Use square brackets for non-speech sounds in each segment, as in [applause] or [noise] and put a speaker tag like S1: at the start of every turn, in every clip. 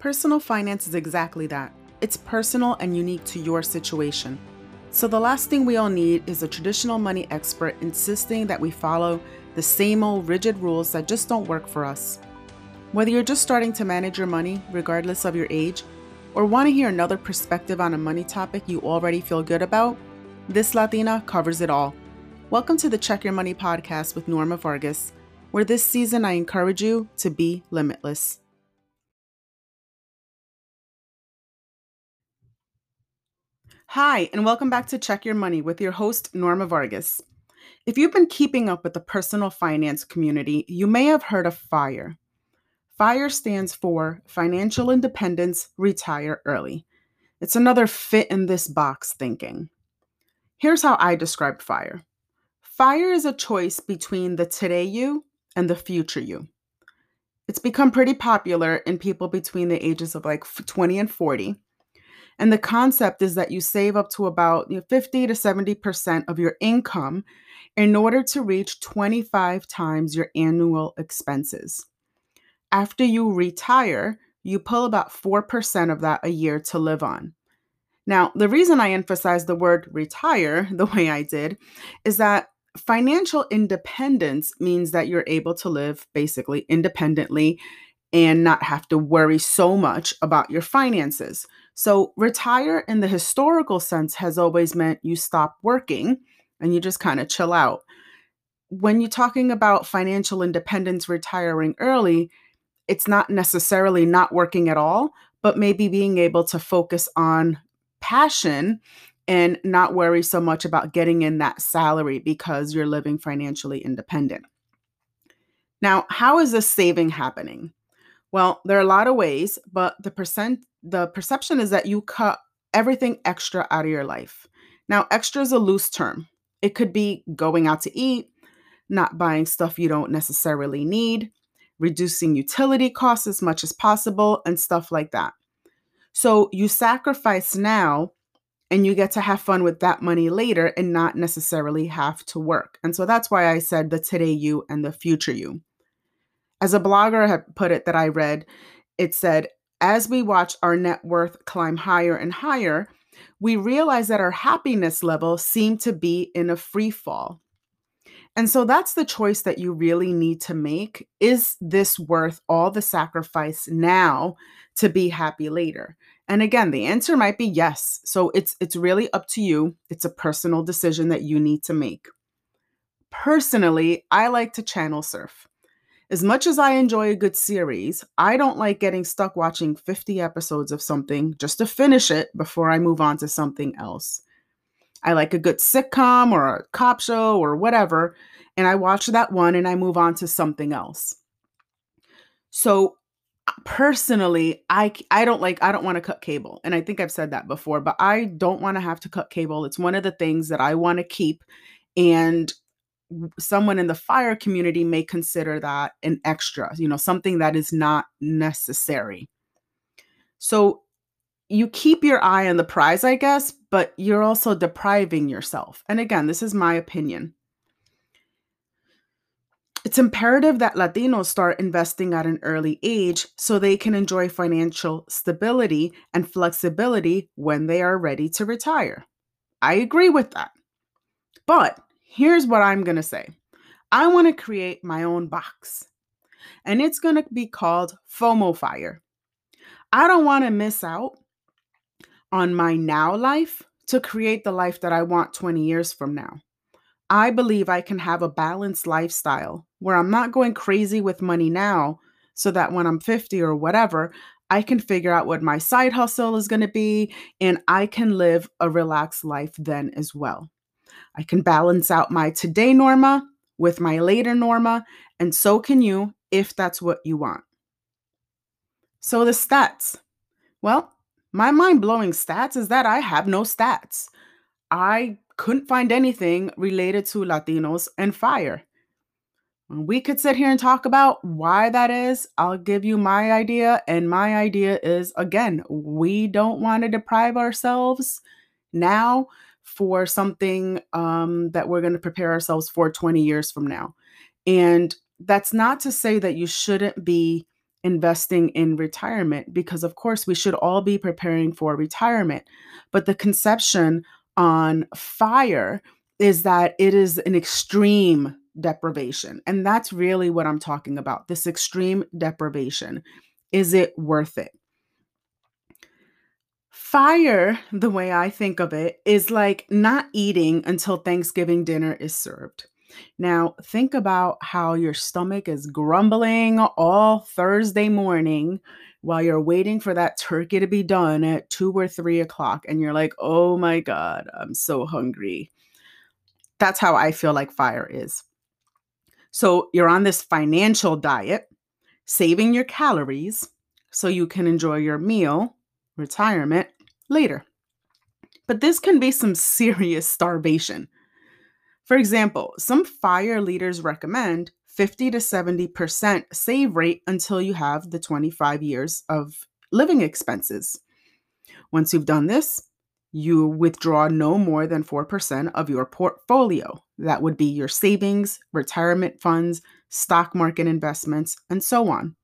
S1: Personal finance is exactly that. It's personal and unique to your situation. So, the last thing we all need is a traditional money expert insisting that we follow the same old rigid rules that just don't work for us. Whether you're just starting to manage your money, regardless of your age, or want to hear another perspective on a money topic you already feel good about, this Latina covers it all. Welcome to the Check Your Money podcast with Norma Vargas, where this season I encourage you to be limitless. Hi, and welcome back to Check Your Money with your host, Norma Vargas. If you've been keeping up with the personal finance community, you may have heard of FIRE. FIRE stands for Financial Independence Retire Early. It's another fit in this box thinking. Here's how I describe FIRE FIRE is a choice between the today you and the future you. It's become pretty popular in people between the ages of like 20 and 40 and the concept is that you save up to about you know, 50 to 70% of your income in order to reach 25 times your annual expenses. After you retire, you pull about 4% of that a year to live on. Now, the reason I emphasize the word retire the way I did is that financial independence means that you're able to live basically independently and not have to worry so much about your finances. So, retire in the historical sense has always meant you stop working and you just kind of chill out. When you're talking about financial independence, retiring early, it's not necessarily not working at all, but maybe being able to focus on passion and not worry so much about getting in that salary because you're living financially independent. Now, how is this saving happening? Well, there are a lot of ways, but the percent the perception is that you cut everything extra out of your life. Now, extra is a loose term. It could be going out to eat, not buying stuff you don't necessarily need, reducing utility costs as much as possible, and stuff like that. So you sacrifice now and you get to have fun with that money later and not necessarily have to work. And so that's why I said the today you and the future you. As a blogger had put it that I read, it said, as we watch our net worth climb higher and higher, we realize that our happiness level seemed to be in a free fall. And so that's the choice that you really need to make. Is this worth all the sacrifice now to be happy later? And again, the answer might be yes. So it's it's really up to you. It's a personal decision that you need to make. Personally, I like to channel surf. As much as I enjoy a good series, I don't like getting stuck watching 50 episodes of something just to finish it before I move on to something else. I like a good sitcom or a cop show or whatever, and I watch that one and I move on to something else. So uh, personally, I I don't like I don't want to cut cable. And I think I've said that before, but I don't want to have to cut cable. It's one of the things that I want to keep and someone in the fire community may consider that an extra, you know, something that is not necessary. So you keep your eye on the prize, I guess, but you're also depriving yourself. And again, this is my opinion. It's imperative that Latinos start investing at an early age so they can enjoy financial stability and flexibility when they are ready to retire. I agree with that. But here's what I'm going to say I want to create my own box, and it's going to be called FOMO Fire. I don't want to miss out on my now life to create the life that I want 20 years from now. I believe I can have a balanced lifestyle where I'm not going crazy with money now so that when I'm 50 or whatever, I can figure out what my side hustle is going to be and I can live a relaxed life then as well. I can balance out my today Norma with my later Norma, and so can you if that's what you want. So, the stats. Well, my mind blowing stats is that I have no stats. I couldn't find anything related to Latinos and fire. We could sit here and talk about why that is. I'll give you my idea. And my idea is again, we don't want to deprive ourselves now for something um, that we're going to prepare ourselves for 20 years from now. And that's not to say that you shouldn't be investing in retirement because, of course, we should all be preparing for retirement. But the conception on fire is that it is an extreme deprivation. And that's really what I'm talking about this extreme deprivation. Is it worth it? Fire, the way I think of it, is like not eating until Thanksgiving dinner is served. Now, think about how your stomach is grumbling all Thursday morning while you're waiting for that turkey to be done at two or three o'clock, and you're like, oh my God, I'm so hungry. That's how I feel like fire is. So you're on this financial diet, saving your calories so you can enjoy your meal, retirement later. But this can be some serious starvation. For example, some fire leaders recommend 50 to 70% save rate until you have the 25 years of living expenses. Once you've done this, you withdraw no more than 4% of your portfolio. That would be your savings, retirement funds, stock market investments, and so on.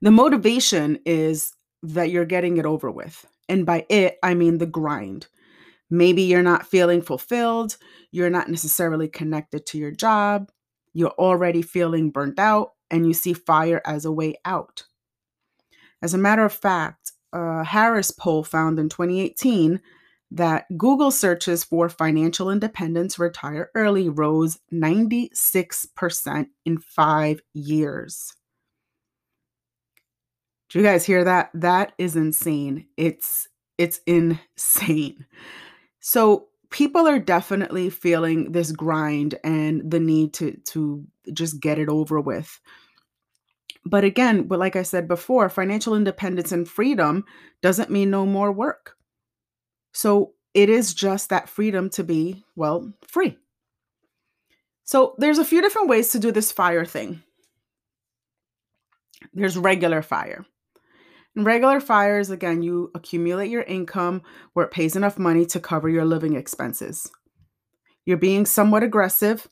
S1: The motivation is that you're getting it over with. And by it, I mean the grind. Maybe you're not feeling fulfilled, you're not necessarily connected to your job, you're already feeling burnt out, and you see fire as a way out. As a matter of fact, a Harris poll found in 2018 that Google searches for financial independence retire early rose 96% in five years. Do you guys hear that? That is insane. It's it's insane. So people are definitely feeling this grind and the need to to just get it over with. But again, but like I said before, financial independence and freedom doesn't mean no more work. So it is just that freedom to be, well, free. So there's a few different ways to do this fire thing. There's regular fire. And regular fires, again, you accumulate your income where it pays enough money to cover your living expenses. You're being somewhat aggressive.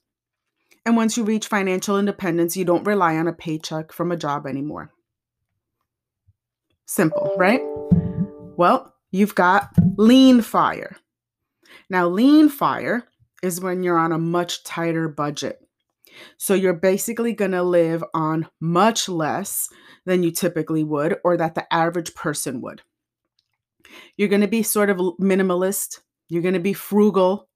S1: And once you reach financial independence, you don't rely on a paycheck from a job anymore. Simple, right? Well, you've got lean fire. Now, lean fire is when you're on a much tighter budget. So you're basically going to live on much less than you typically would or that the average person would. You're going to be sort of minimalist, you're going to be frugal,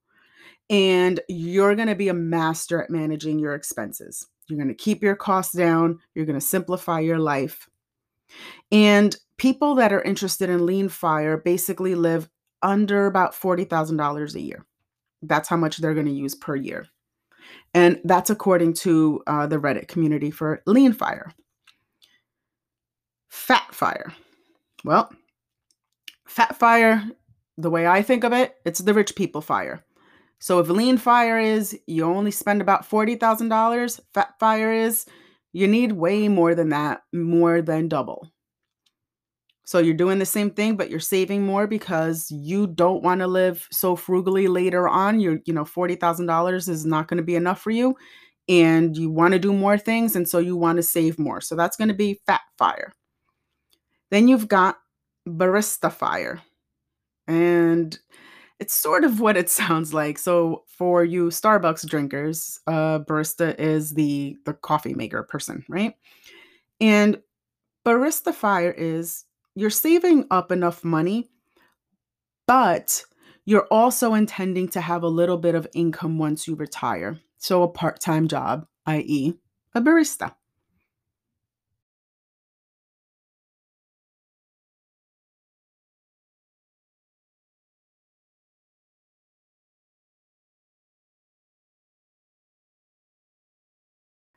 S1: and you're going to be a master at managing your expenses. You're going to keep your costs down, you're going to simplify your life. And people that are interested in lean fire basically live under about $40,000 a year. That's how much they're going to use per year. And that's according to uh, the Reddit community for lean fire. Fat fire. Well, fat fire, the way I think of it, it's the rich people fire. So if lean fire is you only spend about $40,000, fat fire is you need way more than that, more than double. So you're doing the same thing, but you're saving more because you don't want to live so frugally later on. You're, you know, $40,000 is not going to be enough for you. And you want to do more things. And so you want to save more. So that's going to be fat fire. Then you've got barista fire. And it's sort of what it [laughs] sounds like. So for you Starbucks drinkers, uh, barista is the the coffee maker person, right? And barista fire is you're saving up enough money, but you're also intending to have a little bit of income once you retire. So, a part time job, i.e., a barista.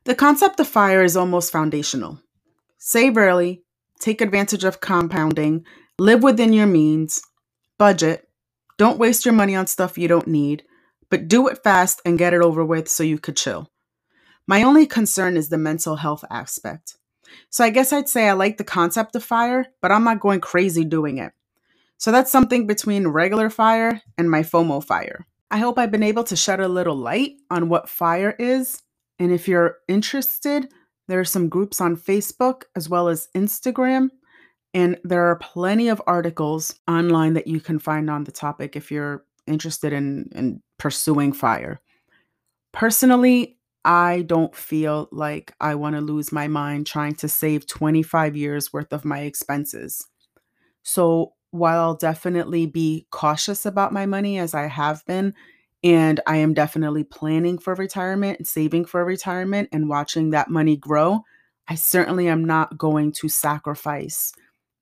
S1: The concept of fire is almost foundational. Save early, take advantage of compounding, live within your means, budget, don't waste your money on stuff you don't need, but do it fast and get it over with so you could chill. My only concern is the mental health aspect. So I guess I'd say I like the concept of fire, but I'm not going crazy doing it. So that's something between regular fire and my FOMO fire. I hope I've been able to shed a little light on what fire is. And if you're interested, There are some groups on Facebook as well as Instagram, and there are plenty of articles online that you can find on the topic if you're interested in, in pursuing fire. Personally, I don't feel like I want to lose my mind trying to save 25 years worth of my expenses. So, while I'll definitely be cautious about my money as I have been, and I am definitely planning for retirement and saving for retirement and watching that money grow, I certainly am not going to sacrifice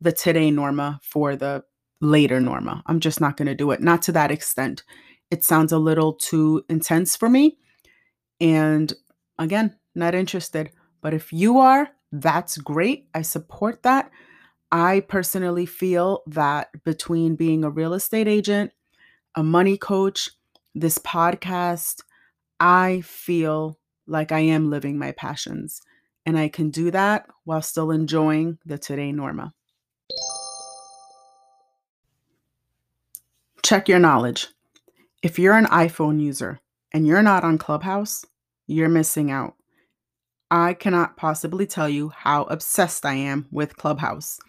S1: the today Norma for the later Norma. I'm just not going to do it. Not to that extent. It sounds a little too intense for me. And again, not interested. But if you are, that's great. I support that. I personally feel that between being a real estate agent, a money coach, this podcast, I feel like I am living my passions. And I can do that while still enjoying the Today Norma. Check your knowledge. If you're an iPhone user and you're not on Clubhouse, you're missing out. I cannot possibly tell you how obsessed I am with Clubhouse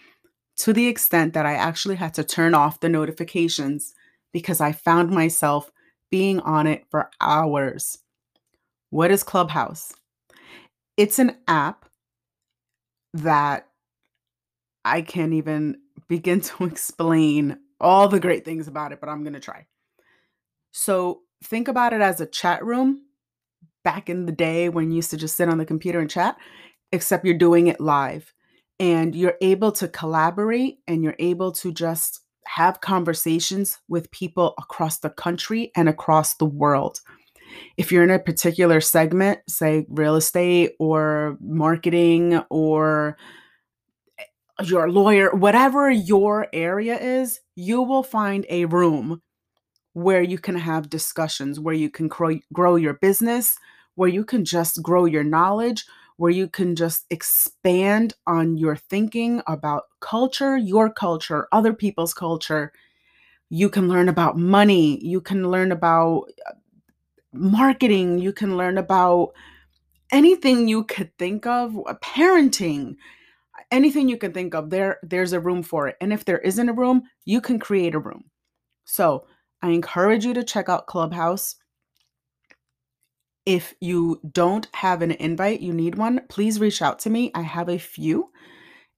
S1: to the extent that I actually had to turn off the notifications because I found myself being on it for hours. What is Clubhouse? It's an app that I can't even begin [laughs] to explain all the great things about it, but I'm going to try. So, think about it as a chat room back in the day when you used to just sit on the computer and chat, except you're doing it live and you're able to collaborate and you're able to just have conversations with people across the country and across the world. If you're in a particular segment, say real estate or marketing or eh, your lawyer, whatever your area is, you will find a room where you can have discussions, where you can grow, grow your business, where you can just grow your knowledge, where you can just expand on your thinking about culture, your culture, other people's culture. You can learn about money, you can learn about uh, marketing, you can learn about anything you could think of, uh, parenting, anything you can think of. There there's a room for it. And if there isn't a room, you can create a room. So, I encourage you to check out Clubhouse. If you don't have an invite, you need one, please reach out to me. I have a few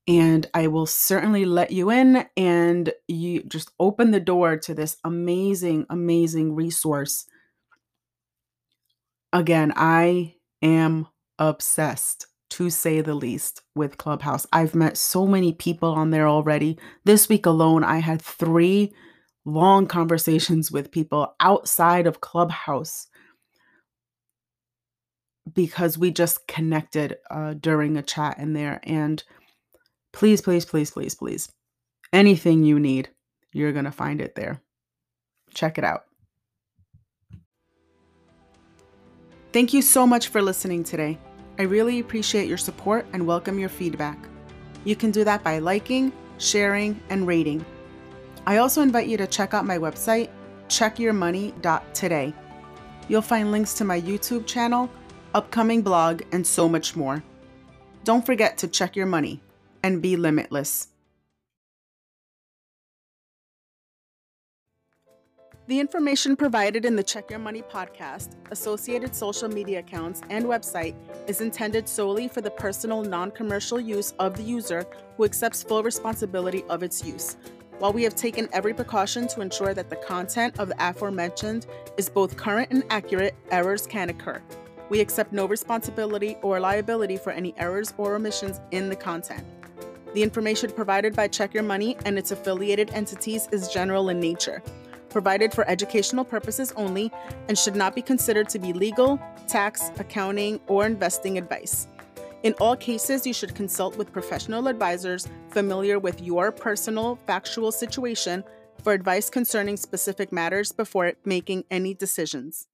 S1: and I will certainly let you in and you just open the door to this amazing, amazing resource. Again, I am obsessed to say the least with Clubhouse. I've met so many people on there already. This week alone, I had three long conversations with people outside of Clubhouse because we just connected uh, during a chat in there. And please, please, please, please, please, anything you need, you're going to find it there. Check it out. Thank you so much for listening today. I really appreciate your support and welcome your feedback. You can do that by liking, sharing, and rating. I also invite you to check out my website, checkyourmoney.today. You'll find links to my YouTube channel upcoming blog, and so much more. Don't forget to check your money and be limitless. The information provided in the Check Your Money podcast, associated social media accounts, and website is intended solely for the personal, non commercial use of the user who accepts full responsibility of its use. While we have taken every precaution to ensure that the content of the aforementioned is both current and accurate, errors can occur. We accept no responsibility or liability for any errors or omissions in the content. The information provided by Check Your Money and its affiliated entities is general in nature, provided for educational purposes only, and should not be considered to be legal, tax, accounting, or investing advice. In all cases, you should consult with professional advisors familiar with your personal factual situation for advice concerning specific matters before making any decisions.